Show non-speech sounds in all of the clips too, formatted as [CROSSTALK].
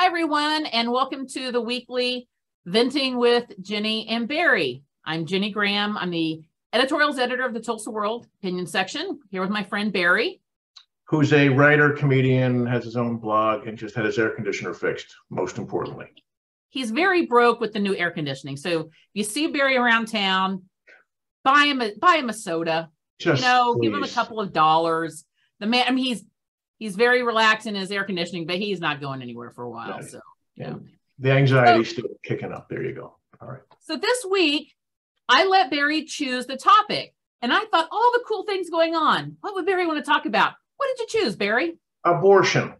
Hi, everyone, and welcome to the weekly Venting with Jenny and Barry. I'm Jenny Graham. I'm the editorials editor of the Tulsa World opinion section, here with my friend Barry. Who's a writer, comedian, has his own blog, and just had his air conditioner fixed, most importantly. He's very broke with the new air conditioning. So if you see Barry around town, buy him a buy him a soda. Just you know, please. give him a couple of dollars. The man, I mean, he's he's very relaxed in his air conditioning, but he's not going anywhere for a while. Right. So yeah. The anxiety's still kicking up. There you go. All right. So this week, I let Barry choose the topic, and I thought all the cool things going on. What would Barry want to talk about? What did you choose, Barry? Abortion.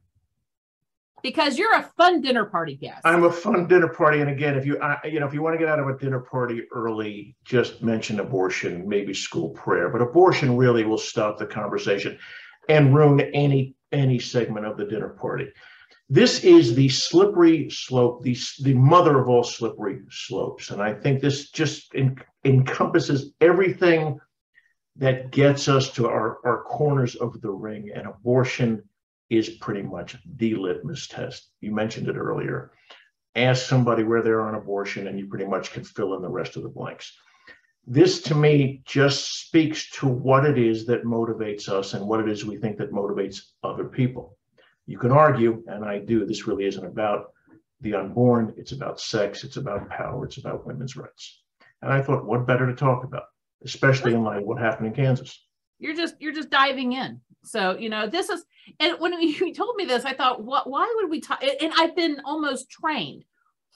Because you're a fun dinner party guest. I'm a fun dinner party, and again, if you I, you know if you want to get out of a dinner party early, just mention abortion, maybe school prayer. But abortion really will stop the conversation and ruin any any segment of the dinner party. This is the slippery slope, the the mother of all slippery slopes, and I think this just en- encompasses everything that gets us to our, our corners of the ring. And abortion is pretty much the litmus test. You mentioned it earlier. Ask somebody where they are on abortion, and you pretty much can fill in the rest of the blanks. This to me just speaks to what it is that motivates us and what it is we think that motivates other people. You can argue, and I do, this really isn't about the unborn, it's about sex, it's about power, it's about women's rights. And I thought, what better to talk about, especially in light of what happened in Kansas? you're just you're just diving in. So you know this is, and when [LAUGHS] you told me this, I thought, what? Why would we talk? And I've been almost trained.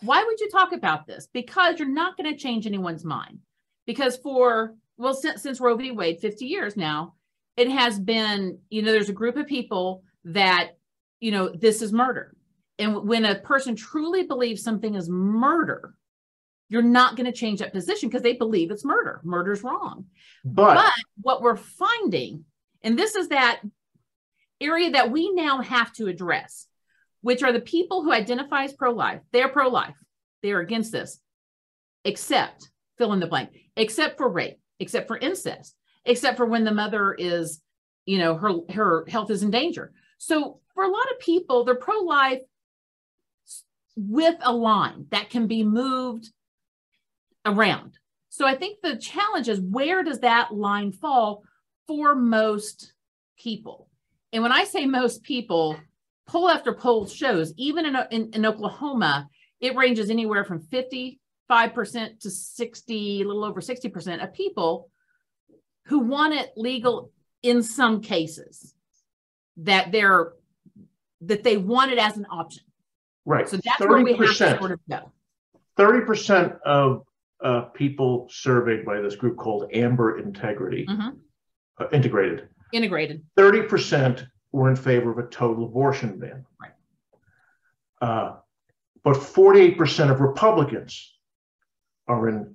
Why would you talk about this? Because you're not going to change anyone's mind. Because for well, since, since Roe v. Wade, 50 years now, it has been, you know, there's a group of people that, you know, this is murder. And when a person truly believes something is murder, you're not going to change that position because they believe it's murder. Murder's wrong. But, But what we're finding, and this is that area that we now have to address, which are the people who identify as pro-life. They're pro-life. They're against this, except fill in the blank, except for rape, except for incest, except for when the mother is, you know, her her health is in danger. So for a lot of people, they're pro-life with a line that can be moved around. So I think the challenge is where does that line fall for most people? And when I say most people, poll after poll shows, even in, in, in Oklahoma, it ranges anywhere from 55% to 60, a little over 60% of people who want it legal in some cases that they're that they want it as an option. right, So that's where we have to 30%. sort of go. 30% of uh, people surveyed by this group called Amber Integrity, Mhm. uh, Integrated, Integrated. 30% were in favor of a total abortion ban. Right. Uh, but 48% of Republicans are in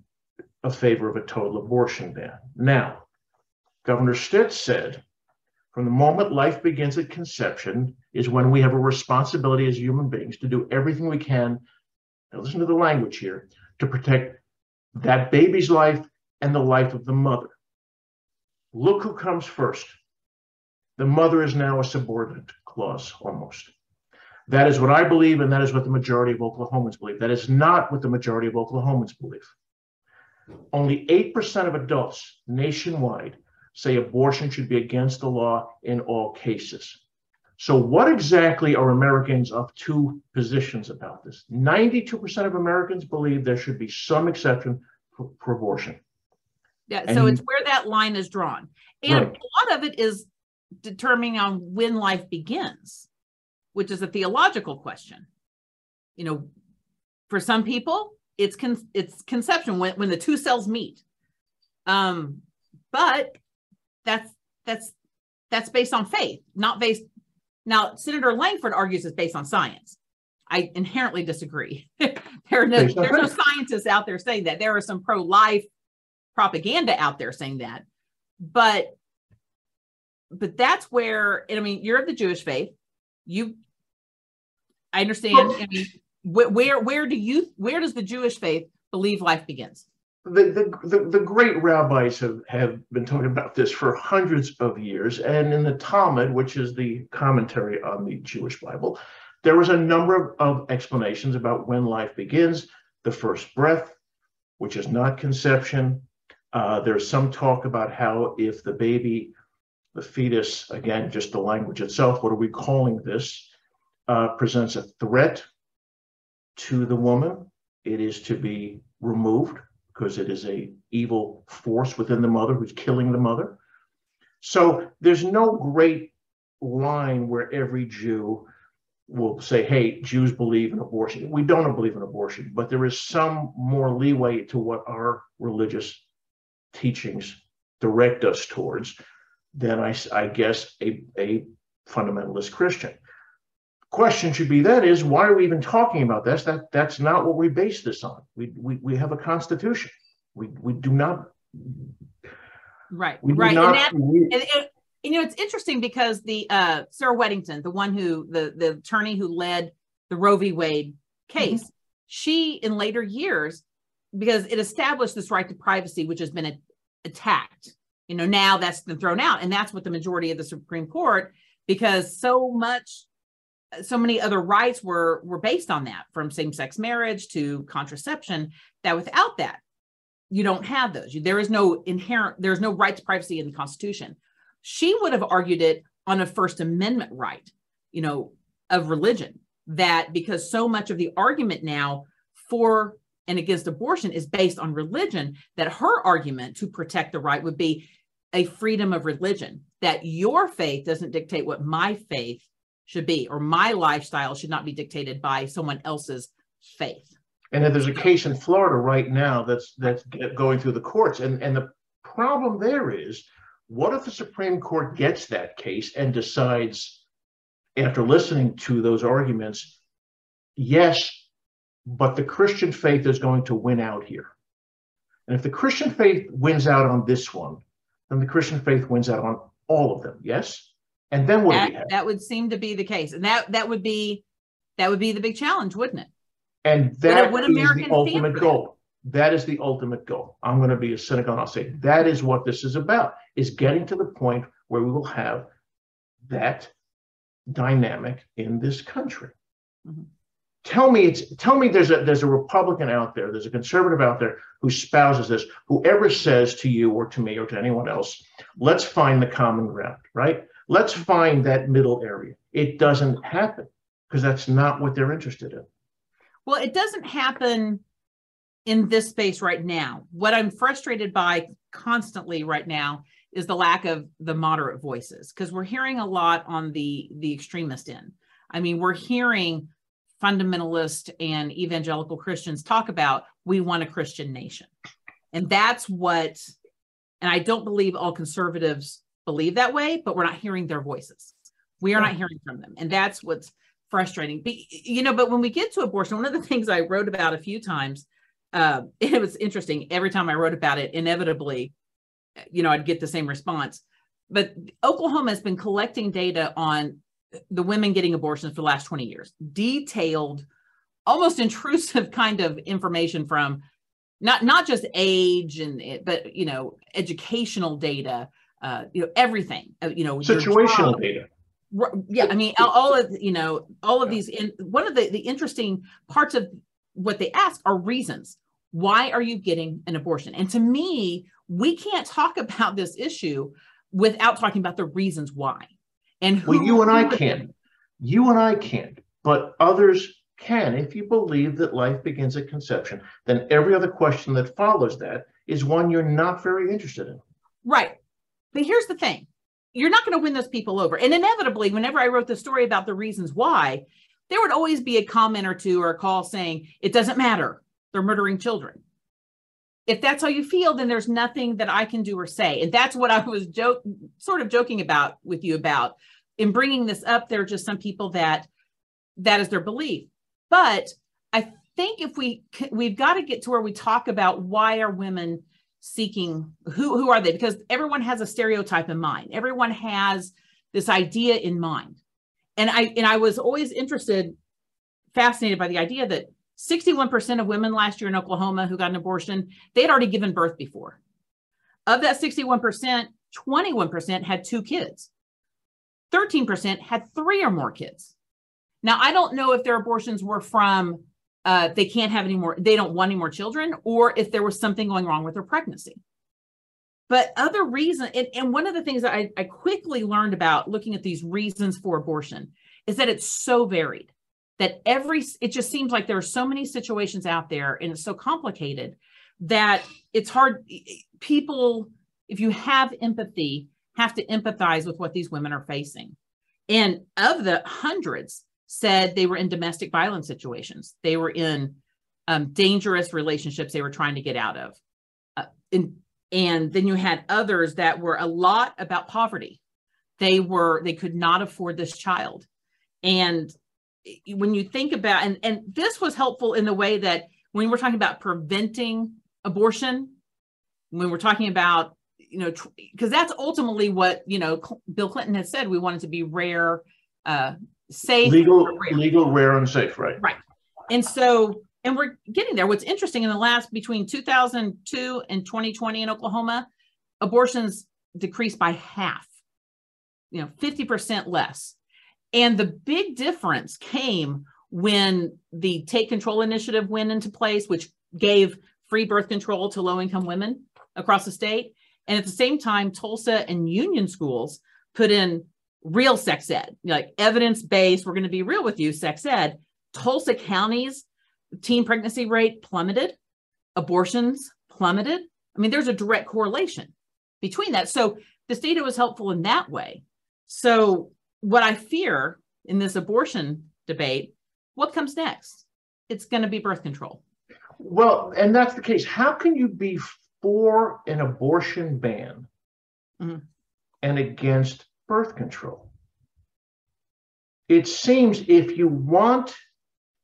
a favor of a total abortion ban. Now, Governor Stitt said, from the moment life begins at conception is when we have a responsibility as human beings to do everything we can. Now, listen to the language here to protect that baby's life and the life of the mother. Look who comes first. The mother is now a subordinate clause almost. That is what I believe, and that is what the majority of Oklahomans believe. That is not what the majority of Oklahomans believe. Only 8% of adults nationwide say abortion should be against the law in all cases. So, what exactly are Americans of two positions about this? 92% of Americans believe there should be some exception for, for abortion. Yeah, And so it's where that line is drawn. And Right. a lot of it is determining on when life begins, which is a theological question. You know, for some people, it's con- it's conception when, when the two cells meet. Um, but that's that's that's based on faith, not based now, Senator Lankford argues it's based on science. I inherently disagree. [LAUGHS] there are no, there's no scientists out there saying that. There are some pro-life propaganda out there saying that. But but that's where I mean you're of the Jewish faith. You I understand. I mean, wh- where where do you where does the Jewish faith believe life begins? the, the, the, the great rabbis have, have been talking about this for hundreds of years. And in the Talmud, which is the commentary on the Jewish Bible, There was a number of, of explanations about when life begins, the first breath, which is not conception. Uh, there's some talk about how if the baby, the fetus, again, just the language itself, what are we calling this, uh, presents a threat to the woman, it is to be removed because it is a evil force within the mother who's killing the mother. So there's no great line where every Jew will say, hey, Jews believe in abortion. We don't believe in abortion, but there is some more leeway to what our religious teachings direct us towards than I, I guess a, a fundamentalist Christian. Question should be then is why are we even talking about this? That that's not what we base this on. We we, we have a constitution. We we do not right right and, that, we, and, and, you know, it's interesting because the uh, Sarah Weddington, the one who the the attorney who led the Roe v. Wade case, mm-hmm. she in later years, because it established this right to privacy, which has been a, attacked. You know, now that's been thrown out, and that's what the majority of the Supreme Court, because so much, so many other rights were were based on that, from same sex marriage to contraception. That without that, you don't have those. There is no inherent. There is no right to privacy in the Constitution she would have argued it on a First Amendment right, you know, of religion. That because so much of the argument now for and against abortion is based on religion, that her argument to protect the right would be a freedom of religion, that your faith doesn't dictate what my faith should be, or my lifestyle should not be dictated by someone else's faith. And there's a case in Florida right now that's that's going through the courts, and and the problem there is what if the Supreme Court gets that case and decides, after listening to those arguments, yes, but the Christian faith is going to win out here? And if the Christian faith wins out on this one, then the Christian faith wins out on all of them. Yes. And then what that, that would seem to be the case. And that that would be that would be the big challenge, wouldn't it? And that would, would is the ultimate goal. That is the ultimate goal. I'm going to be a cynical and I'll say that is what this is about, is getting to the point where we will have that dynamic in this country. Mm-hmm. Tell me it's tell me there's a there's a Republican out there, there's a conservative out there who spouses this, whoever says to you or to me or to anyone else, let's find the common ground, right? Let's find that middle area. It doesn't happen because that's not what they're interested in. Well, it doesn't happen in this space right now. What I'm frustrated by constantly right now is the lack of the moderate voices because we're hearing a lot on the the extremist end. I mean, we're hearing fundamentalist and evangelical Christians talk about we want a Christian nation. And that's what and I don't believe all conservatives believe that way, but we're not hearing their voices. We are not hearing from them. And that's what's frustrating. But, you know, but when we get to abortion, one of the [LAUGHS] things I wrote about a few times uh, [LAUGHS] it was interesting. Every time I wrote about it, inevitably, you know, I'd get the same response. But Oklahoma has been collecting data on the women getting abortions for the last 20 years, detailed, almost [LAUGHS] intrusive kind of information from not not just age and but you know educational data, uh, you know everything, uh, you know situational data yeah i mean all of you know all of these in one of the the interesting parts of what they ask are reasons. Why are you getting an abortion? And to me, we can't talk [LAUGHS] about this issue without talking about the reasons why. And who, well, you and I can. You and I can't, but others can. If you believe that life begins at conception, then every other question that follows that is one you're not very interested in. Right. But here's the thing you're not going to win those people over. And inevitably, whenever I wrote the story about the reasons why, there would always be a comment or two or a call saying, it doesn't matter. They're murdering children. If that's how you feel, then there's nothing that I can do or say. And that's what I was joke, sort of joking about with you about. In bringing this up, there are just some people that that is their belief. But I think if we we've got to get to where we talk about why are women seeking who who are they because everyone has a stereotype in mind everyone has this idea in mind and I and I was always interested, fascinated by the idea that 61% of women last year in Oklahoma who got an abortion, they had already given birth before. Of that 61%, 21% had two kids. 13% had three or more kids. Now, I don't know if their abortions were from uh, they can't have any more, they don't want any more children, or if there was something going wrong with their pregnancy. But other reason, and, and one of the things that I, I quickly learned about looking at these reasons for abortion is that it's so varied that every it just seems like there are so many situations out there and it's so complicated that it's hard people if you have empathy have to empathize with what these women are facing and of the hundreds said they were in domestic violence situations. They were in um, dangerous relationships they were trying to get out of. Uh, and, and then you had others that were a lot about poverty. They were they could not afford this child. And when you think about and and this was helpful in the way that when we're talking about preventing abortion when we're talking about you know because tr- that's ultimately what you know Cl- bill clinton has said we want it to be rare uh safe legal rare. legal rare and safe right right and so and we're getting there what's interesting in the last between 2002 and 2020 in oklahoma abortions decreased by half you know 50% less and the big difference came when the Take Control initiative went into place, which gave free birth control to low income women across the state. And at the same time, Tulsa and Union schools put in real sex ed, like evidence based, we're going to be real with you, sex ed. Tulsa County's teen pregnancy rate plummeted, abortions plummeted. I mean, there's a direct correlation between that. So this data was helpful in that way. So what I fear in this abortion debate, what comes next? It's going to be birth control. Well, and that's the case. How can you be for an abortion ban mm-hmm. and against birth control? It seems if you want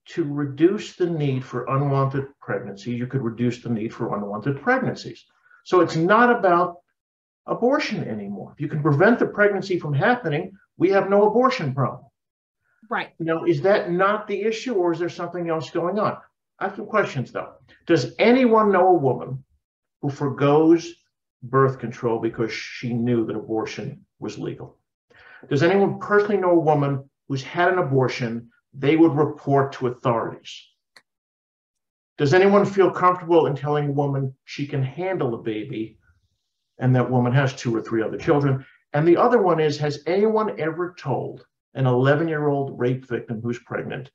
to reduce the need for unwanted pregnancies, you could reduce the need for unwanted pregnancies. So it's not about abortion anymore. If you can prevent the pregnancy from happening, we have no abortion problem. Right. Now, is that not the issue, or is there something else going on? I have some questions though. Does anyone know a woman who forgoes birth control because she knew that abortion was legal? Does anyone personally know a woman who's had an abortion they would report to authorities? Does anyone feel comfortable in telling a woman she can handle a baby and that woman has two or three other children and the other one is Has anyone ever told an 11 year old rape victim who's pregnant,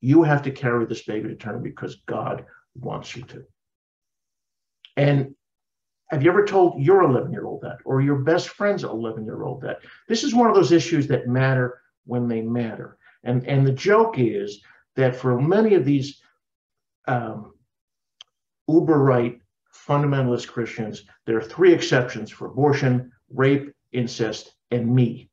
you have to carry this baby to term because God wants you to? And have you ever told your 11 year old that or your best friend's 11 year old that? This is one of those issues that matter when they matter. And, and the joke is that for many of these um, uber right fundamentalist Christians, there are three exceptions for abortion, rape, incest, and me.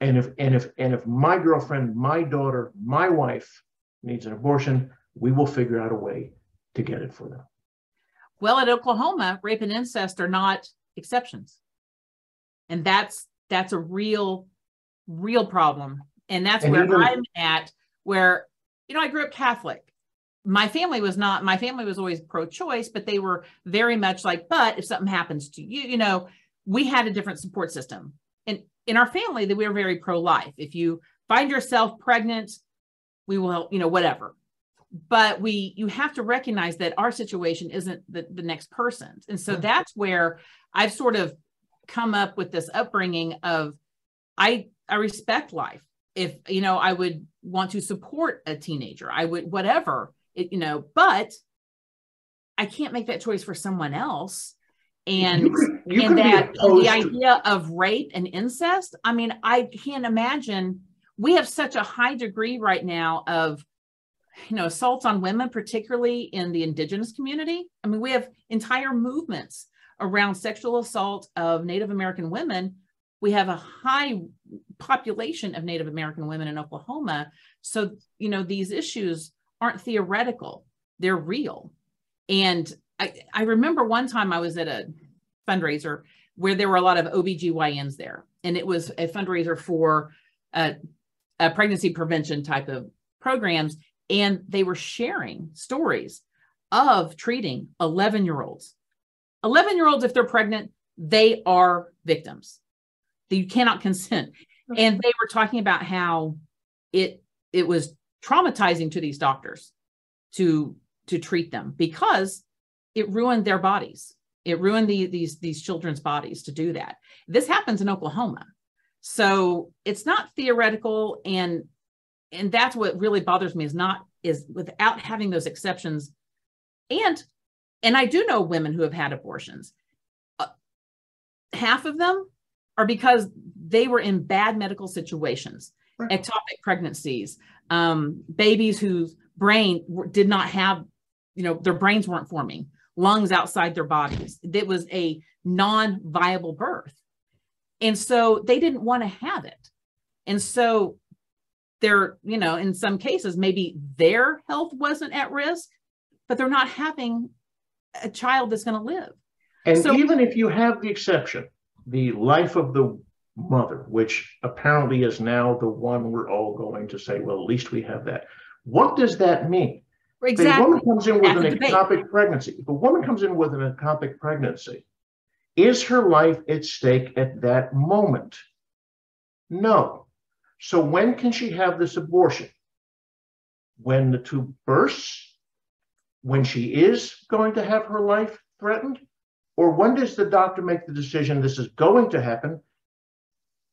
And if and if and if my girlfriend, my daughter, my wife needs an abortion, we will figure out a way to get it for them. Well, at Oklahoma, rape and incest are not exceptions. And that's that's a real, real problem. And that's and where even, I'm at, where, you know, I grew up Catholic my family was not my family was always pro-choice but they were very much like but if something happens to you you know we had a different support system and in our family that we were very pro-life if you find yourself pregnant we will you know whatever but we you have to recognize that our situation isn't the, the next person's. And so that's where i've sort of come up with this upbringing of i i respect life. If you know i would want to support a teenager i would whatever it, you know, but I can't make that choice for someone else. And, you could, you and that the idea of rape and incest, I mean, I can't imagine we have such a high degree right now of you know assaults on women particularly in the indigenous community i mean we have entire movements around sexual assault of native american women we have a high population of native american women in oklahoma so you know these issues aren't theoretical, they're real. And I, I remember one time I was at a fundraiser where there were a lot of OBGYNs there, and it was a fundraiser for a, a pregnancy prevention type of programs. And they were sharing stories of treating 11 year olds. 11 year olds, if they're pregnant, they are victims. You cannot consent. and they were talking about how it it was traumatizing to these doctors to to treat them because it ruined their bodies it ruined the, these these children's bodies to do that this happens in oklahoma so it's not theoretical and and that's what really bothers me is not is without having those exceptions. And and i do know women who have had abortions. Uh, half of them are because they were in bad medical situations right. ectopic pregnancies um, babies whose brain did not have you know their brains weren't forming lungs outside their bodies. It was a non-viable birth. And so they didn't want to have it. And so they're you know in some cases maybe their health wasn't at risk but they're not having a child that's going to live. And so, even if you have the exception the life of the mother which apparently is now the one we're all going to say well at least we have that. What does that mean? Exactly. if a woman comes in with an ectopic pregnancy. If a woman comes in with an ectopic pregnancy is her life at stake at that moment? No so when can she have this abortion? When the tube bursts? When she is going to have her life threatened? Or when does the doctor make the decision this is going to happen?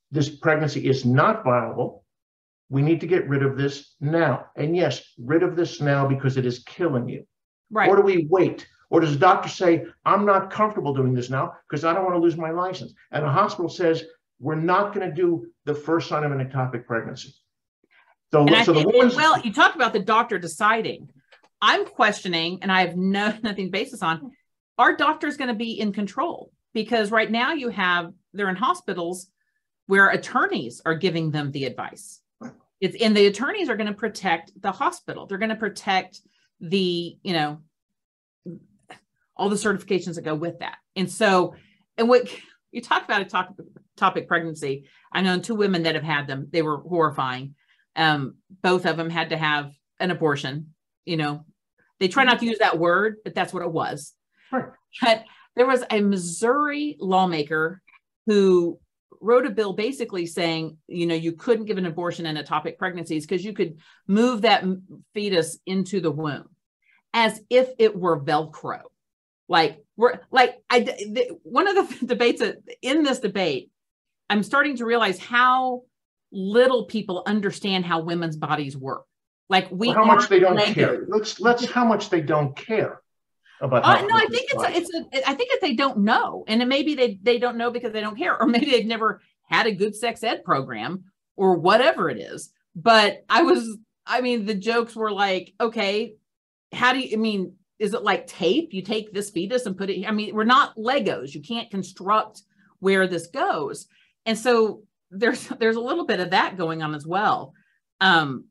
This pregnancy is not viable. We need to get rid of this now. And yes, rid of this now because it is killing you. Right. Or do we wait? Or does the doctor say, I'm not comfortable doing this now because I don't want to lose my license? And the hospital says, we're not going to do the first sign of an ectopic pregnancy. So, so the woman's well, you talked about the doctor deciding. I'm questioning, and I have no [LAUGHS] nothing basis on. Are doctors going to be in control? Because right now you have they're in hospitals where attorneys are giving them the advice. It's and the attorneys are going to protect the hospital. They're going to protect the you know all the certifications that go with that. And so, and what you talk about a talk topic pregnancy. I know two women that have had them. They were horrifying. Um, both of them had to have an abortion. You know, they try not to use that word, but that's what it was. Right. But there was a Missouri lawmaker who wrote a bill basically saying, you know, you couldn't give an abortion in ectopic pregnancies because you could move that fetus into the womb as if it were Velcro. Like we're like I the, one of the [LAUGHS] debates in this debate I'm starting to realize how little people understand how women's bodies work. Like we well, how much they don't care. Let's let's how much they don't care about. Uh, no, I think it's a, it's a, I think that they don't know, and it maybe they they don't know because they don't care, or [LAUGHS] maybe they've never had a good sex ed program or whatever it is. But I was, I mean, the jokes were like, okay, how do you? I mean, is it like tape? You take this fetus and put it. I mean, we're not Legos. You can't construct where this goes and so there's [LAUGHS] there's a little bit of that going on as well um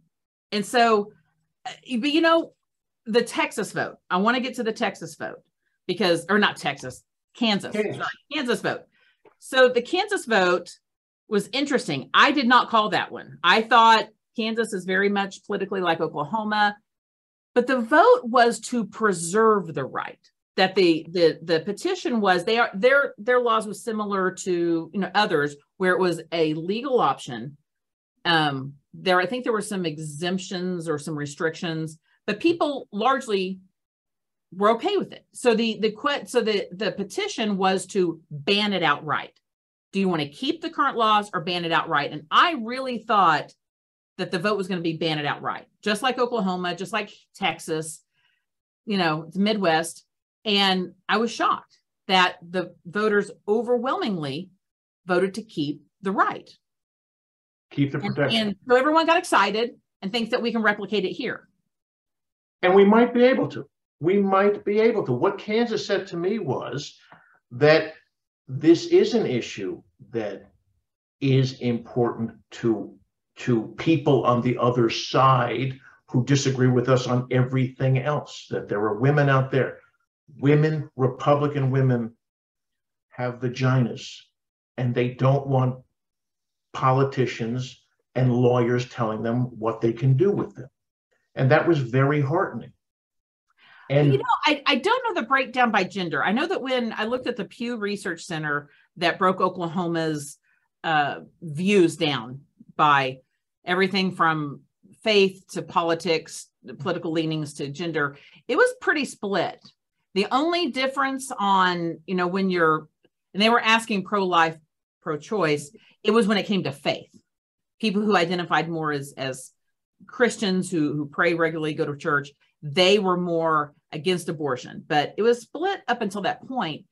and so uh, but you know the texas vote i want to get to the texas vote because or not texas kansas kansas. Kansas vote so the kansas vote was interesting i did not call that one i thought kansas is very much politically like oklahoma but the vote was to preserve the right that the the the petition was they are their their laws was similar to you know others where it was a legal option. Um there i think there were some exemptions or some restrictions but people largely were okay with it. So the the quit so the the petition was to ban it outright. Do you want to keep the current laws or ban it outright? And i really thought that the vote was going to be banned outright just like oklahoma just like texas you know the midwest and I was shocked that the voters overwhelmingly voted to keep the right. Keep the protection. And, and so everyone got excited and thinks that we can replicate it here. And we might be able to. We might be able to. What Kansas said to me was that this is an issue that is important to to people on the other side who disagree with us on everything else that there are women out there women, Republican women, have vaginas and they don't want politicians and lawyers telling them what they can do with them. And that was very heartening. And you know, I, I don't know the breakdown by gender. I know that when I looked at the Pew Research Center that broke Oklahoma's uh, views down by everything from faith to politics, mm-hmm. political leanings to gender. It was pretty split. The only difference on, you know, when you're, and they were asking pro life, pro choice, it was when it came to faith. People who identified more as, as Christians who, who pray regularly, go to church, they were more against abortion, but it was split up until that point.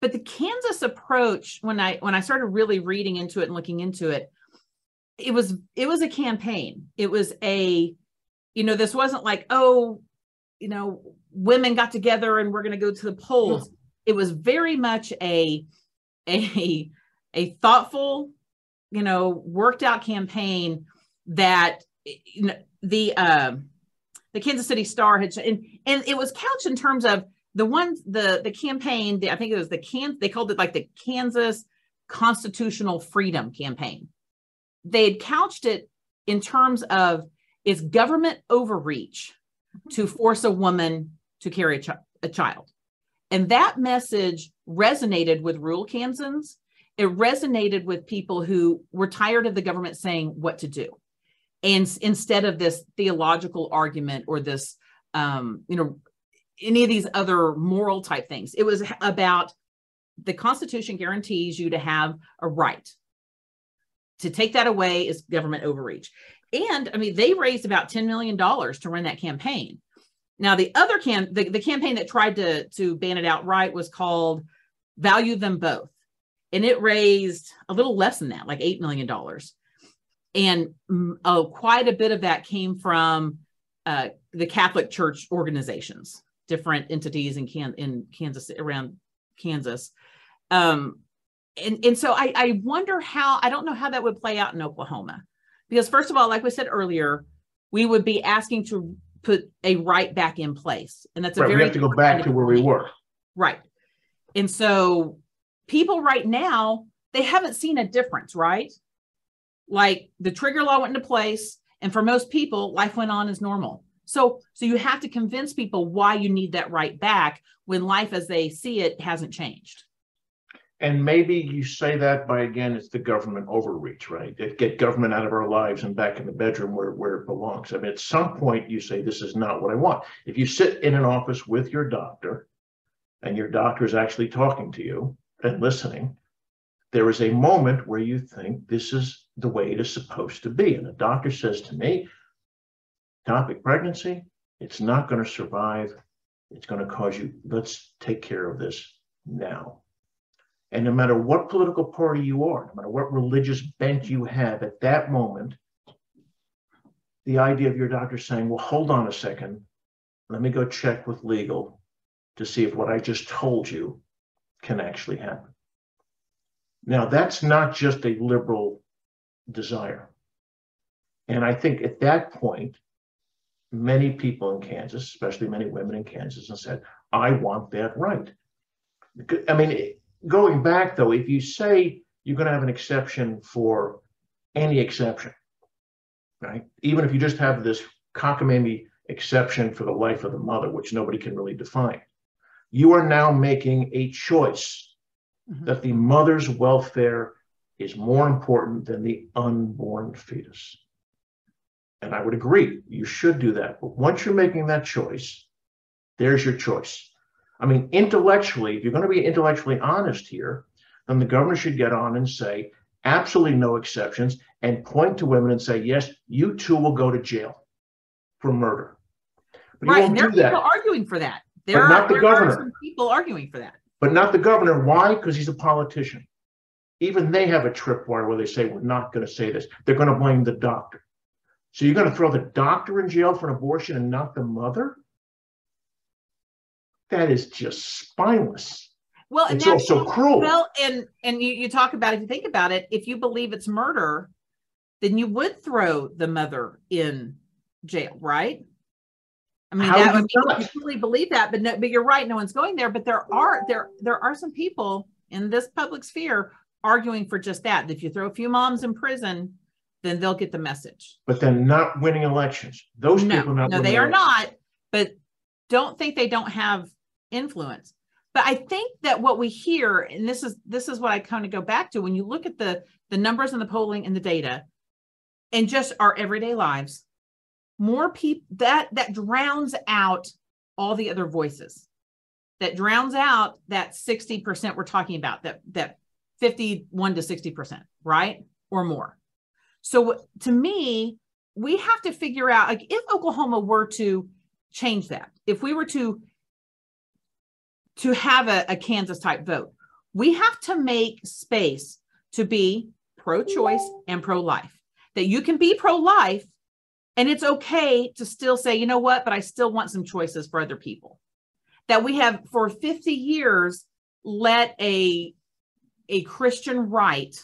But the Kansas approach, when I when I started really reading into it and looking into it, it was it was a campaign. It was a, you know, this wasn't like, oh, you know, women got together and we're going to go to the polls. Yeah. It was very much a a a thoughtful, you know, worked out campaign that you know, the uh, the Kansas City Star had and and it was couched in terms of the one the the campaign. The, I think it was the can they called it like the Kansas Constitutional Freedom Campaign. They had couched it in terms of is government overreach to force a woman to carry a, ch- a child. And that message resonated with rural Kansans. It resonated with people who were tired of the government saying what to do and instead of this theological argument or this um, you know any of these other moral type things it was about the constitution guarantees you to have a right to take that away is government overreach. And i mean they raised about 10 million dollars to run that campaign. Now the other can the, the campaign that tried to to ban it outright was called value them both. And it raised a little less than that like $8 million and oh, quite a bit of that came from uh, the Catholic Church organizations, different entities in Can in Kansas around Kansas. Um, and and so I, I wonder how I don't know how that would play out in Oklahoma, because first of all, like we said earlier, we would be asking to put a right back in place, and that's a right, very we have to go back to where we were. Right, and so people right now they haven't seen a difference, right? like the trigger law went into place and for most people life went on as normal. So so you have to convince people why you need that right back when life as they see it hasn't changed and maybe you say that by again it's the government overreach right get government out of our lives and back in the bedroom where, where it belongs i mean at some point you say this is not what i want if you sit in an office with your doctor and your doctor is actually talking to you and listening there is a moment where you think this is the way it is supposed to be. And the doctor says to me, ectopic pregnancy, it's not going to survive. It's going to cause you, let's take care of this now. And no matter what political party you are, no matter what religious bent you have at that moment, the idea of your doctor saying, well, hold on a second, let me go check with legal to see if what I just told you can actually happen. Now, that's not just a liberal desire. And I think at that point, many people in Kansas, especially many women in Kansas, have said, I want that right. I mean, going back though, if you say you're going to have an exception for any exception, right? Even if you just have this cockamamie exception for the life of the mother, which nobody can really define, you are now making a choice mm-hmm. that the mother's welfare is more important than the unborn fetus. And I would agree, you should do that. But once you're making that choice, there's your choice. I mean, intellectually, if you're going to be intellectually honest here, then the governor should get on and say, absolutely no exceptions, and point to women and say, yes, you too will go to jail for murder. But right, and there are people arguing for that. There but are, not the governor. some people arguing for that but not the governor. Why? Because he's a politician. Even they have a tripwire where they say, we're not going to say this. They're going to blame the doctor. So you're going to throw the doctor in jail for an abortion and not the mother? That is just spineless. Well, it's also cruel. Well, and and you, you talk about if you think about it, if you believe it's murder, then you would throw the mother in jail, right? I mean, How that would you really believe that, but no, but you're right. No one's going there. But there are there there are some people in this public sphere arguing for just that. If you throw a few moms in prison, then they'll get the message. But then not winning elections. Those no, people not. No, they are not. But don't think they don't have influence. But I think that what we hear, and this is this is what I kind of go back to when you look at the the numbers and the polling and the data and just our everyday lives, more people that that drowns out all the other voices. That drowns out that 60% we're talking about, that that 51 to 60%, right? Or more. So to me, we have to figure out like if Oklahoma were to change that, if we were to to have a, a Kansas type vote, we have to make space to be pro-choice and pro-life. That you can be pro-life and it's okay to still say, you know what, but I still want some choices for other people. That we have for 50 years let a a Christian right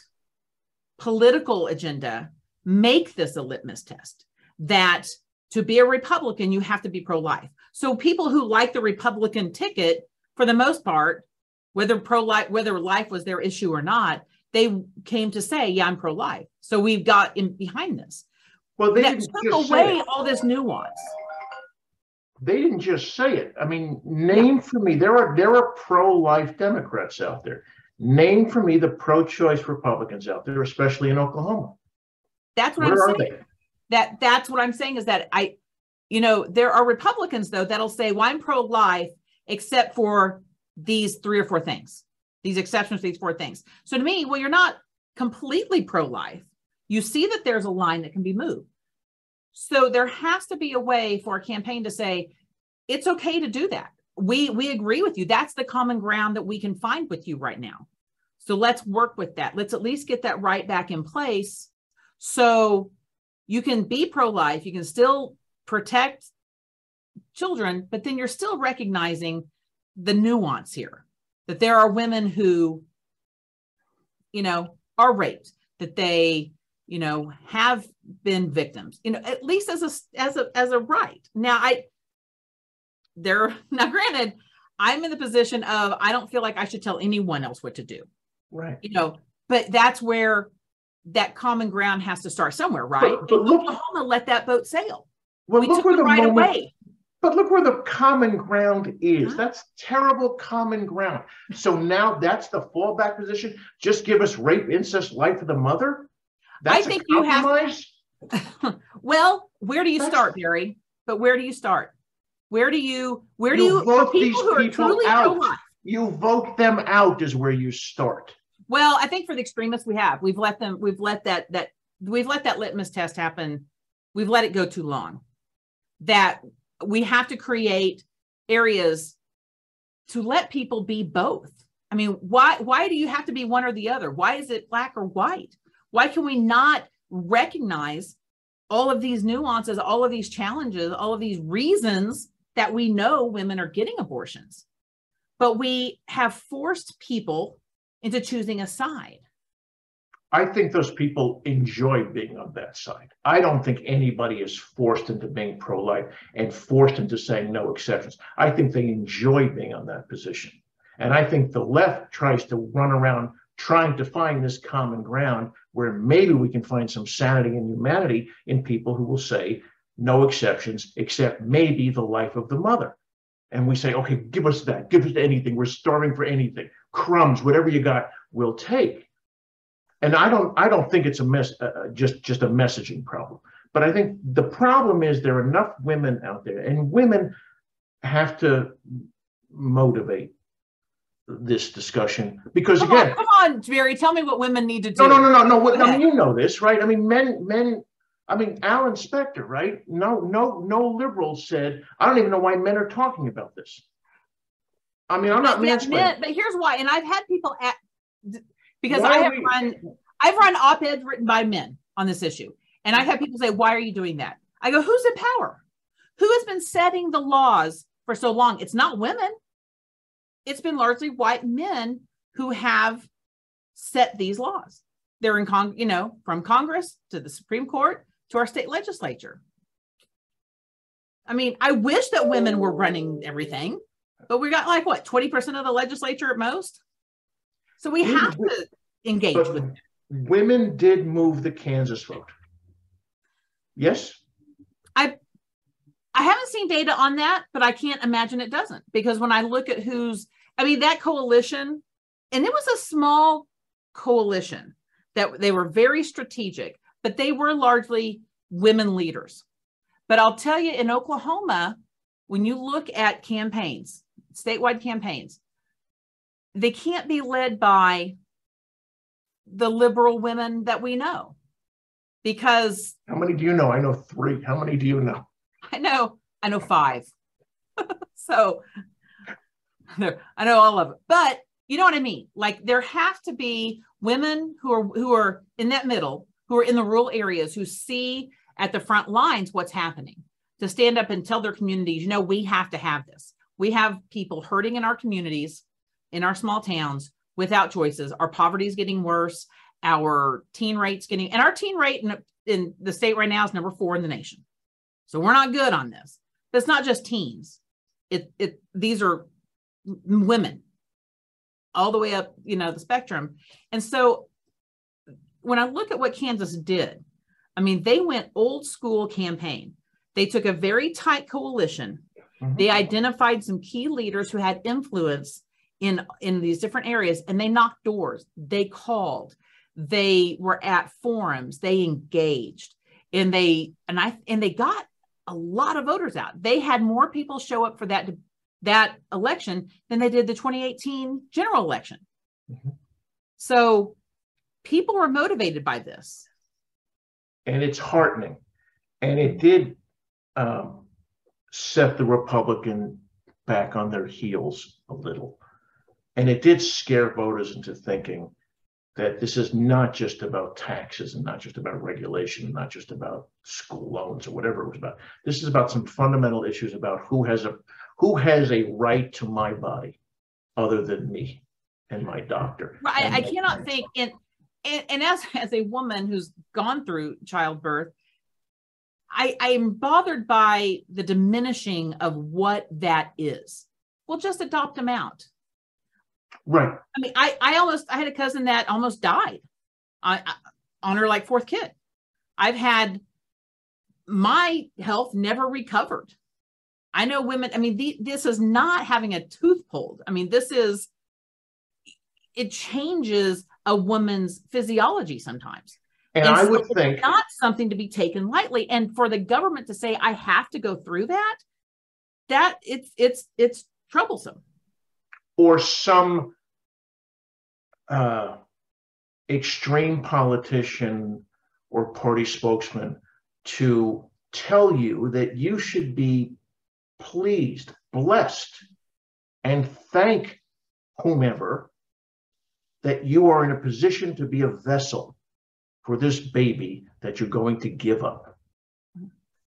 political agenda make this a litmus test that to be a Republican, you have to be pro life. So people who like the Republican ticket, for the most part, whether pro life, whether life was their issue or not, they came to say, yeah, I'm pro life. So we've got in behind this. Well, they that took away all this nuance. They didn't just say it. I mean, name yeah. for me, there are there are pro-life Democrats out there. Name for me the pro-choice Republicans out there, especially in Oklahoma. That's what Where I'm saying. They? That that's what I'm saying is that I, you know, there are Republicans though that'll say, "Well, I'm pro-life except for these three or four things, these exceptions these four things." So to me, well, you're not completely pro-life. You see that there's a line that can be moved. So there has to be a way for a campaign to say, "It's okay to do that." We we agree with you. That's the common ground that we can find with you right now. So let's work with that. Let's at least get that right back in place so you can be pro life, you can still protect children, but then you're still recognizing the nuance here that there are women who, you know, are raped, that they, you know, have been victims, you know, at least as a as a as a right. Now I there [LAUGHS] now granted, I'm in the position of I don't feel like I should tell anyone else what to do. Right. You know, but that's where that common ground has to start somewhere, right? But, but look, Oklahoma let that boat sail. Well, we look where the right moment, away. But look where the common ground is. That's terrible common ground. So now that's the fallback position. Just give us rape, incest, life of the mother. That's I think you have. [LAUGHS] well, where do you that's, start, Barry? But where do you start? Where do you? Where do you? you vote people these people out. You vote them out is where you start. Well, I think for the extremists, we have we've let them we've let that that we've let that litmus test happen. We've let it go too long. That we have to create areas to let people be both. I mean, why why do you have to be one or the other? Why is it black or white? Why can we not recognize all of these nuances, all of these challenges, all of these reasons that we know women are getting abortions? But we have forced people into choosing a side? I think those people enjoy being on that side. I don't think anybody is forced into being pro life and forced into saying no exceptions. I think they enjoy being on that position. And I think the left tries to run around trying to find this common ground where maybe we can find some sanity and humanity in people who will say no exceptions, except maybe the life of the mother. And we say, okay, give us that, give us anything. We're starving for anything crumbs, whatever you got, we'll take. And I don't, I don't think it's a mess, uh, uh, just just a messaging problem. But I think the problem is there are enough women out there, and women have to motivate this discussion because come again, on, come on, Jerry, tell me what women need to do. No, no, no, no, no. I mean, you know this, right? I mean, men, men. I mean, Alan Spector, right? No, no, no Liberals said. I don't even know why men are talking about this. I mean, I'm not mansplaining. But here's why. And I've had people at because why I have we, run I've run op-eds written by men on this issue. And I've had people say, why are you doing that? I go, who's in power? Who has been setting the laws for so long? It's not women. It's been largely white men who have set these laws. They're in con, you know, from Congress to the Supreme Court to our state legislature. I mean, I wish that women were running everything but we got like what 20% of the legislature at most so we have to engage but with women did move the kansas vote. Yes? I i haven't seen data on that but i can't imagine it doesn't because when i look at who's i mean that coalition and it was a small coalition that they were very strategic, but they were largely women leaders. But I'll tell you, in Oklahoma, when you look at campaigns, statewide campaigns, they can't be led by the liberal women that we know because how many do you know? I know three. How many do you know? I know i know five. [LAUGHS] So i know all of it. But you know what i mean? Like there have to be women who are who are in that middle who are in the rural areas who see at the front lines what's happening to stand up and tell their communities you know we have to have this. We have people hurting in our communities in our small towns without choices. Our poverty is getting worse. Our teen rate's getting, and our teen rate in, in the state right now is number four in the nation. So we're not good on this. But it's not just teens. It it these are women all the way up, you know, the spectrum. And so when I look at what Kansas did, I mean, they went old school campaign. They took a very tight coalition. Mm-hmm. They identified some key leaders who had influence in in these different areas and they knocked doors they called they were at forums they engaged and they and i and they got a lot of voters out. They had more people show up for that that election than they did the 2018 general election. Mm-hmm. so people were motivated by this. And it's heartening. And it did um, set the republican back on their heels a little and it did scare voters into thinking that this is not just about taxes and not just about regulation, and not just about school loans or whatever it was about. This is about some fundamental issues about who has a who has a right to my body other than me and my doctor. I, I cannot think and, and and as as a woman who's gone through childbirth, I, I am bothered by the diminishing of what that is. Well, just adopt them out. Right. I mean, I I almost I had a cousin that almost died, I, I on her like fourth kid. I've had my health never recovered. I know women. I mean, the, this is not having a tooth pulled. I mean, this is it changes a woman's physiology sometimes. And, and I so would think not something to be taken lightly. And for the government to say I have to go through that, that it's it's it's troublesome or some uh, extreme politician or party spokesman to tell you that you should be pleased, blessed, and thank whomever that you are in a position to be a vessel for this baby that you're going to give up.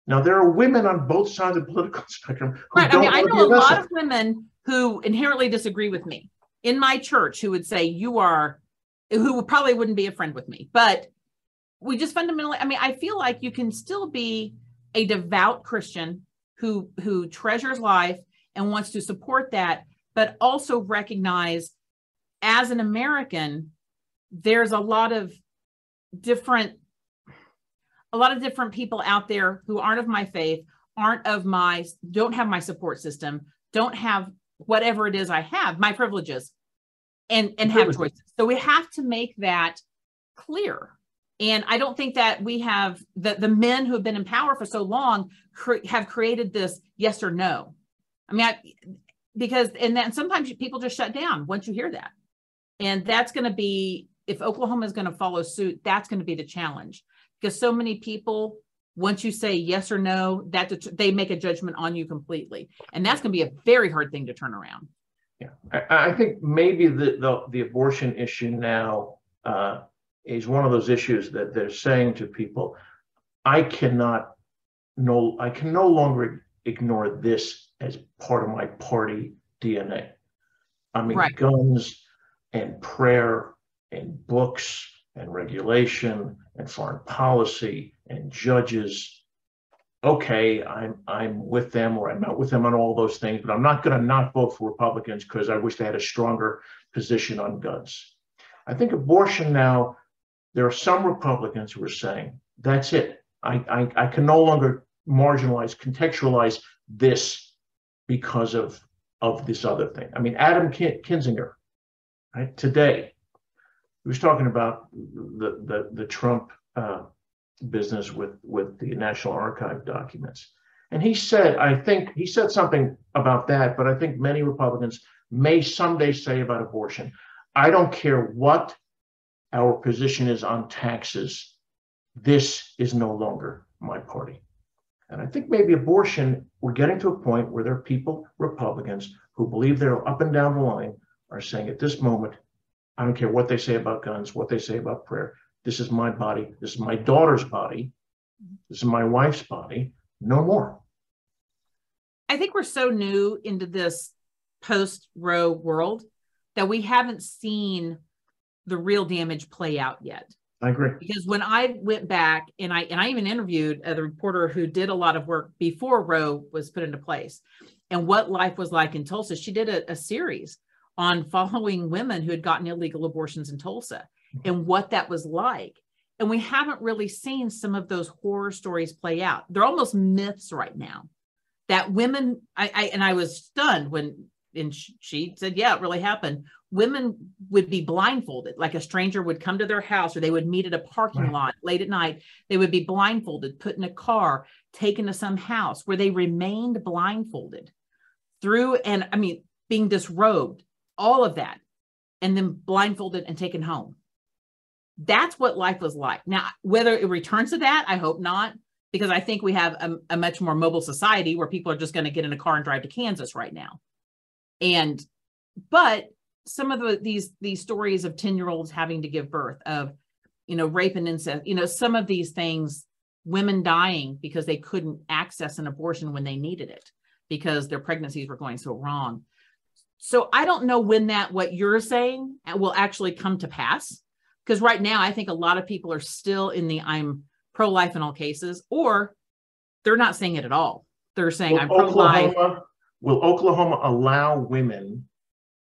Now, there are women on both sides of the political [LAUGHS] spectrum. right. I mean, I know a lot of women who inherently disagree with me in my church who would say you are who probably wouldn't be a friend with me. But we just fundamentally i mean i feel like you can still be a devout christian who who treasures life and wants to support that but also recognize as an american there's a lot of different a lot of different people out there who aren't of my faith aren't of my don't have my support system don't have whatever it is I have, my privileges, and and have choices. So we have to make that clear. And I don't think that we have the the men who have been in power for so long cre- have created this yes or no. I mean, I, because and then sometimes people just shut down once you hear that, and that's going to be if Oklahoma is going to follow suit, that's going to be the challenge because so many people once you say yes or no, that they make a judgment on you completely, and that's going to be a very hard thing to turn around. Yeah, I, I think maybe the, the, the abortion issue now uh, is one of those issues that they're saying to people, I cannot no, I can no longer ignore this as part of my party DNA. I mean, right. guns and prayer and books and regulation and foreign policy and judges. Okay, I'm I'm with them or I'm not with them on all those things, but I'm not going to not vote for Republicans because I wish they had a stronger position on guns. I think abortion now, there are some Republicans who are saying that's it. I, I, I can no longer marginalize, contextualize this because of of this other thing. I mean, Adam Kinzinger, right, today he was talking about the the, the Trump uh, business with with the National Archive documents, and he said, I think he said something about that, but I think many Republicans may someday say about abortion. I don't care what our position is on taxes. This is no longer my party. And I think maybe abortion, we're getting to a point where there are people, Republicans, who believe they're up and down the line, are saying at this moment, I don't care what they say about guns, what they say about prayer. This is my body. This is my daughter's body. This is my wife's body. No more. I think we're so new into this post Roe world that we haven't seen the real damage play out yet. I agree. Because when I went back and I and I even interviewed a reporter who did a lot of work before Roe was put into place and what life was like in Tulsa. She did a, a series on following women who had gotten illegal abortions in Tulsa and mm-hmm. what that was like. And we haven't really seen some of those horror stories play out. They're almost myths right now that women, I, I and I was stunned when and she said, yeah, it really happened. Women would be blindfolded, like a stranger would come to their house or they would meet at a parking right. lot late at night. They would be blindfolded, put in a car, taken to some house where they remained blindfolded through, and I mean, being disrobed, all of that, and then blindfolded and taken home. That's what life was like. Now, whether it returns to that, I hope not, because I think we have a, a much more mobile society where people are just going to get in a car and drive to Kansas right now and but some of the, these these stories of 10 year olds having to give birth of you know rape and incest you know some of these things women dying because they couldn't access an abortion when they needed it because their pregnancies were going so wrong so i don't know when that what you're saying will actually come to pass because right now i think a lot of people are still in the i'm pro-life in all cases or they're not saying it at all they're saying well, i'm pro-life Will Oklahoma allow women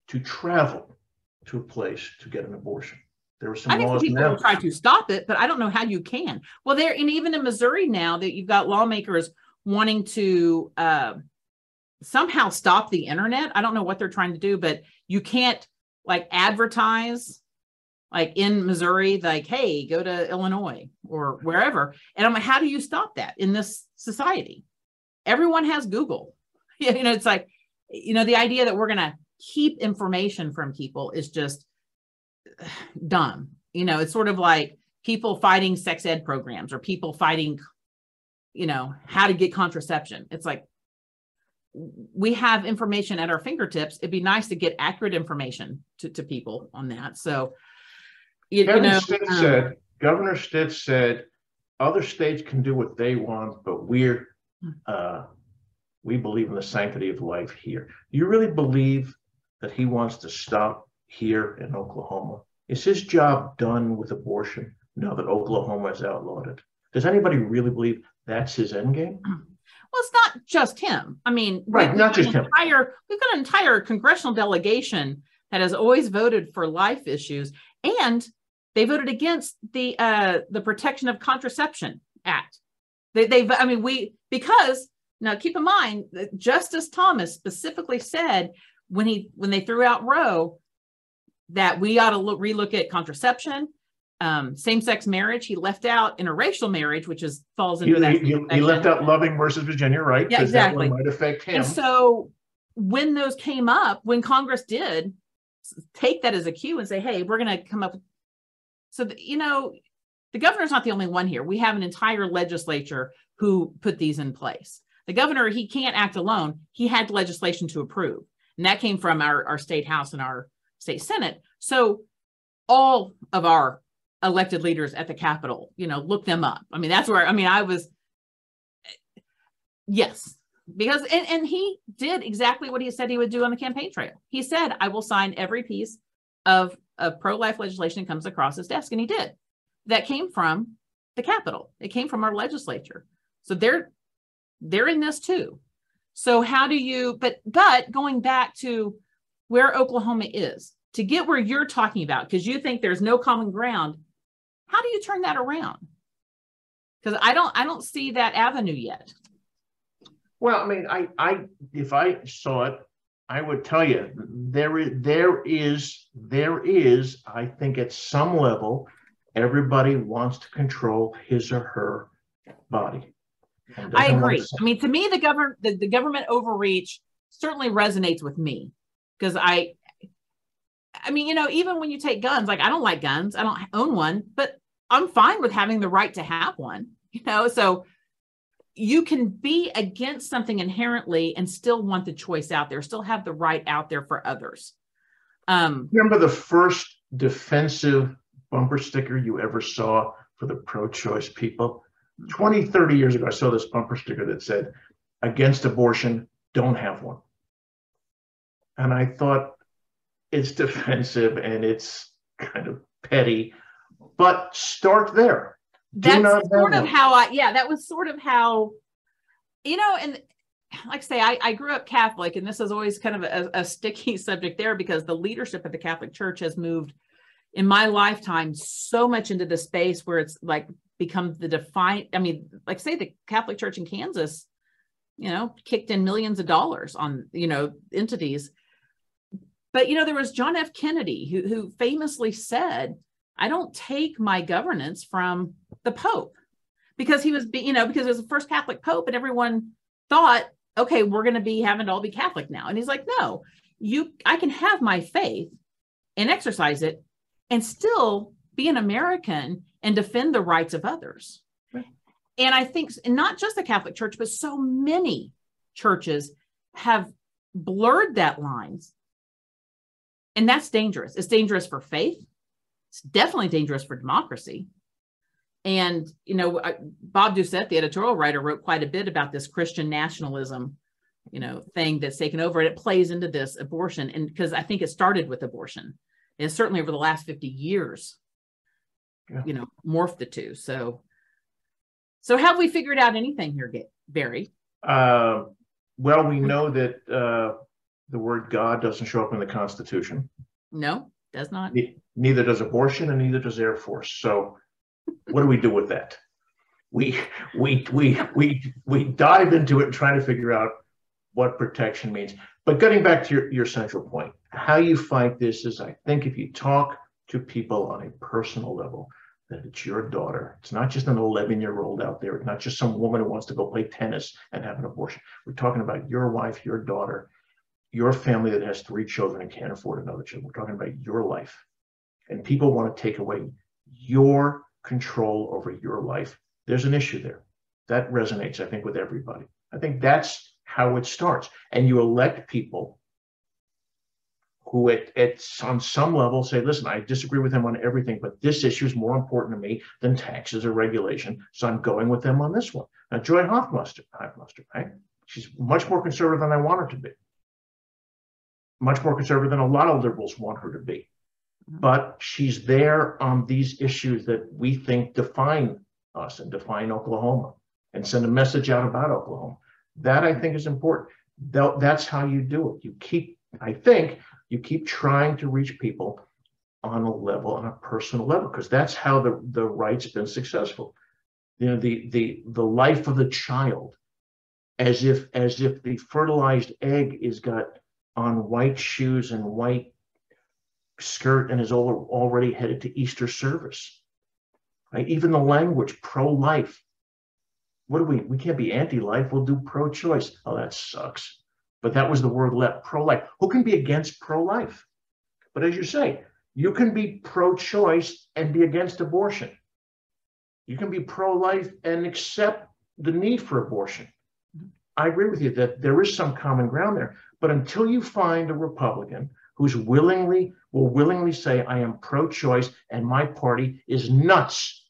to travel to a place to get an abortion? There are some I think laws people now. will try to stop it, but I don't know how you can. Well, there and even in Missouri now that you've got lawmakers wanting to uh, somehow stop the internet. I don't know what they're trying to do, but you can't like advertise like in Missouri, like, hey, go to Illinois or wherever. And I'm like, how do you stop that in this society? Everyone has Google. [LAUGHS] you know, it's like, you know, the idea that we're going to keep information from people is just [SIGHS] dumb. You know, it's sort of like people fighting sex ed programs or people fighting, you know, how to get contraception. It's like, we have information at our fingertips. It'd be nice to get accurate information to, to people on that. So, you, Governor you know, Stitt um, said, Governor Stitt said, other states can do what they want, but we're hmm. uh, we believe in the sanctity of life here. Do you really believe that he wants to stop here in Oklahoma? Is his job done with abortion now that Oklahoma has outlawed it? Does anybody really believe that's his end game? Well, it's not just him. I mean, right, not just him. Entire, we've got an entire congressional delegation that has always voted for life issues, and they voted against the uh, the Protection of Contraception Act. They, they, I mean, we because now, keep in mind that Justice Thomas specifically said when he when they threw out Roe that we ought to look, relook at contraception, um, same-sex marriage. He left out interracial marriage, which is falls into he, that. He, he, left out Loving versus Virginia, right? Yeah, exactly. That might affect him. And so when those came up, when Congress did take that as a cue and say, "Hey, we're going to come up," so you know, the governor's not the only one here. We have an entire legislature who put these in place. The governor, he can't act alone. He had legislation to approve. And that came from our, our state house and our state senate. So all of our elected leaders at the Capitol, you know, look them up. I mean, that's where, I mean, I was, yes, because, and, and he did exactly what he said he would do on the campaign trail. He said, I will sign every piece of, of pro life legislation that comes across his desk. And he did. That came from the Capitol, it came from our legislature. So they're they're in this too. So how do you but but going back to where Oklahoma is to get where you're talking about because you think there's no common ground, how do you turn that around? Because I don't I don't see that avenue yet. Well, I mean, I I if I saw it, I would tell you there is there is there is I think at some level everybody wants to control his or her body. I agree. I mean, to me, the government the, the government overreach certainly resonates with me because I I mean, you know, even when you take guns, like I don't like guns, I don't own one, but I'm fine with having the right to have one, you know. So you can be against something inherently and still want the choice out there, still have the right out there for others. Um, Remember the first defensive bumper sticker you ever saw for the pro choice people? 20, 30 years ago, I saw this bumper sticker that said, against abortion, don't have one. And I thought it's [LAUGHS] defensive and it's kind of petty, but start there. That's sort of how I, yeah, that was sort of how, you know, and like I say, I, I grew up Catholic, and this is always kind of a, a sticky [LAUGHS] subject there because the leadership of the Catholic Church has moved in my lifetime so much into the space where it's like become the define. I mean, like say the Catholic Church in Kansas, you know, kicked in millions of dollars on, you know, entities. But, you know, there was John F. Kennedy who, who famously said, I don't take my governance from the Pope because he was, you know, because it was the first Catholic Pope and everyone thought, okay, we're going to be having to all be Catholic now. And he's like, no, you, I can have my faith and exercise it and still be an American and defend the rights of others. Right. And I think and not just the Catholic Church, but so many churches have blurred that lines. And that's dangerous. It's dangerous for faith. It's definitely dangerous for democracy. And, you know, Bob Doucette, the editorial writer, wrote quite a bit about this Christian nationalism, you know, thing that's taken over. And it plays into this abortion. And because I think it started with abortion. And certainly over the last 50 years, yeah. you know, morphed the two. So, so have we figured out anything here, Barry? Uh, well, we know that uh, the word God doesn't show up in the Constitution. No, does not. Neither does abortion, and neither does Air Force. So what do we do with that? We we we we we dive into it and try to figure out what protection means. But getting back to your, your central point, how you fight this is I think if you talk to people on a personal level, that it's your daughter. It's not just an 11 year old out there. It's not just some woman who wants to go play tennis and have an abortion. We're talking about your wife, your daughter, your family that has three children and can't afford another child. We're talking about your life. And people want to take away your control over your life, there's an issue there. That resonates, I think, with everybody. I think that's how it starts. And you elect people who at, at on some level say, listen, I disagree with them on everything, but this issue is more important to me than taxes or regulation. So I'm going with them on this one. Now, Joy Hofmeister, Hofmeister right? She's much more conservative than I want her to be. Much more conservative than a lot of liberals want her to be mm-hmm. but she's there on these issues that we think define us and define Oklahoma and send a message out about Oklahoma. That I think is important. That's how you do it. You keep, I think, you keep trying to reach people on a level, on a personal level, because that's how the, the right's been successful. You know, the the the life of the child, as if as if the fertilized egg is got on white shoes and white skirt and is already headed to Easter service. Right? Even the language, pro-life. What do we? We can't be anti-life. We'll do pro-choice. Oh, that sucks. But that was the word left. Pro-life. Who can be against pro-life? But as you say, you can be pro-choice and be against abortion. You can be pro-life and accept the need for abortion. I agree with you that there is some common ground there. But until you find a Republican who's willingly will willingly say, I am pro-choice and my party is nuts,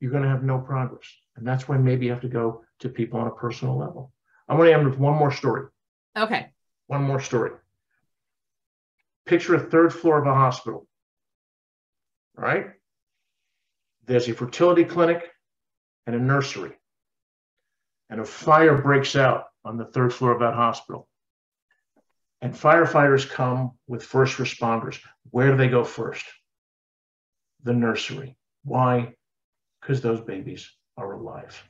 you're going to have no progress. And that's why maybe you have to go to people on a personal level. I want to end with one more story. Okay. One more story. Picture a third floor of a hospital. All right. There's a fertility clinic and a nursery. And a fire breaks out on the third floor of that hospital and firefighters come with first responders. Where do they go first? The nursery. Why? Because those babies are alive.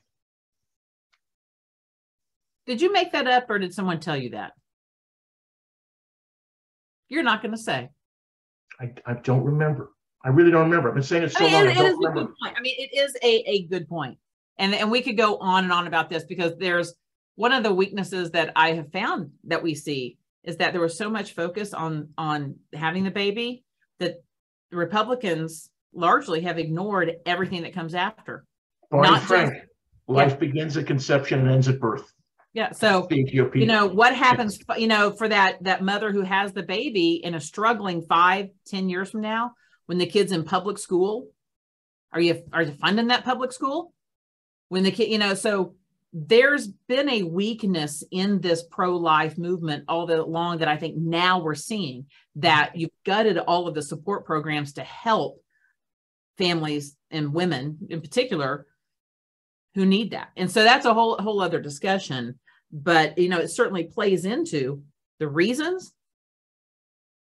Did you make that up or did someone tell you that? You're not going to say. I, I don't remember. I really don't remember. I've been saying it so I mean, long. it- I don't is a remember. good point. I mean, it is a, a good point. And, and we could go on and on about this because there's one of the weaknesses that I have found that we see is that there was so much focus on on having the baby that Republicans largely have ignored everything that comes after. Barney not just- Frank. Life begins at conception and ends at birth. Yeah. So you know what happens you know for that that mother who has the baby in a struggling five ten years from now when the kid's in public school are you are you funding that public school when the kid you know so there's been a weakness in this pro-life movement all the long that i think now we're seeing that you've gutted all of the support programs to help families and women in particular who need that and so that's a whole whole other discussion but you know it certainly plays into the reasons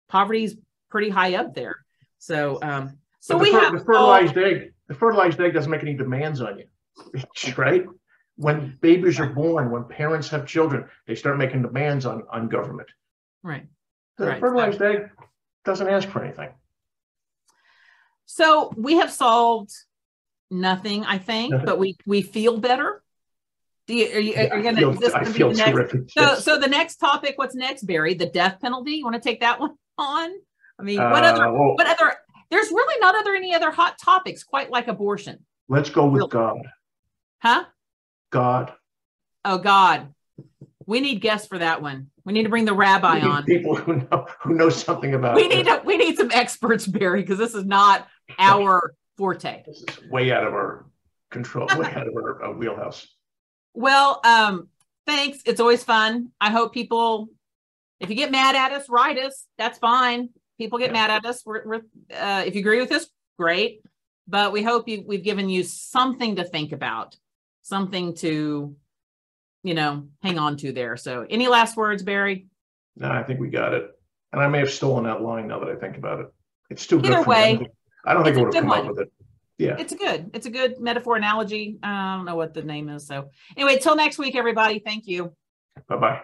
poverty's pretty high up there so um so the, we fer- have the all- fertilized egg. The fertilized egg doesn't make any demands on you, [LAUGHS] right? When babies are born, when parents have children, they start making demands on on government. right The Right. fertilized egg doesn't ask for anything. so we have solved nothing i think but we we feel better do you are you, are you I gonna feel, this I feel the next terrific. so yes. so the next topic what's next barry the death penalty you want to take that [LAUGHS] one on i mean what Uh, other well, what other there's really not other any other hot topics quite like abortion let's go with Real- God. huh God. oh god. We need guests for that one. We need to bring the rabbi on. people who know who know something about we it. need to, we need some experts barry because this is not our forte. This is way out of our control, way out of our uh, wheelhouse. well um thanks. It's always fun. I hope people if you get mad at us write us. That's fine. People get Yeah. mad at us. We're, we're uh, if you agree with us great. But we hope you, we've given you something to think about something to you know hang on to there so any last words barry No, I think we got it. And I may have stolen that line now that I think about it. It's too good Either for me. I way, don't think- I don't think it's I a would have come up with it. Yeah. it's a good it's a good metaphor analogy i don't know what the name is so anyway till next week everybody thank you Bye bye.